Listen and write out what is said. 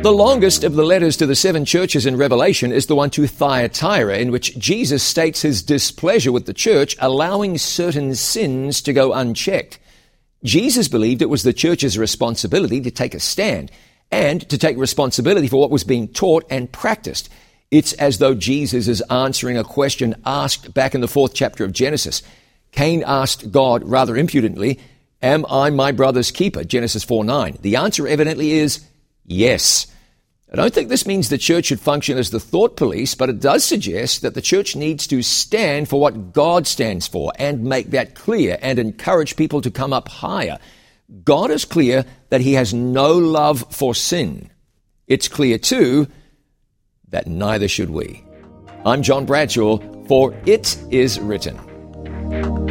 The longest of the letters to the seven churches in Revelation is the one to Thyatira, in which Jesus states his displeasure with the church, allowing certain sins to go unchecked. Jesus believed it was the church's responsibility to take a stand and to take responsibility for what was being taught and practiced. It's as though Jesus is answering a question asked back in the fourth chapter of Genesis. Cain asked God rather impudently, Am I my brother's keeper? Genesis 4 9. The answer evidently is Yes. I don't think this means the church should function as the thought police, but it does suggest that the church needs to stand for what God stands for and make that clear and encourage people to come up higher. God is clear that he has no love for sin. It's clear too that neither should we. I'm John Bradshaw for It Is Written.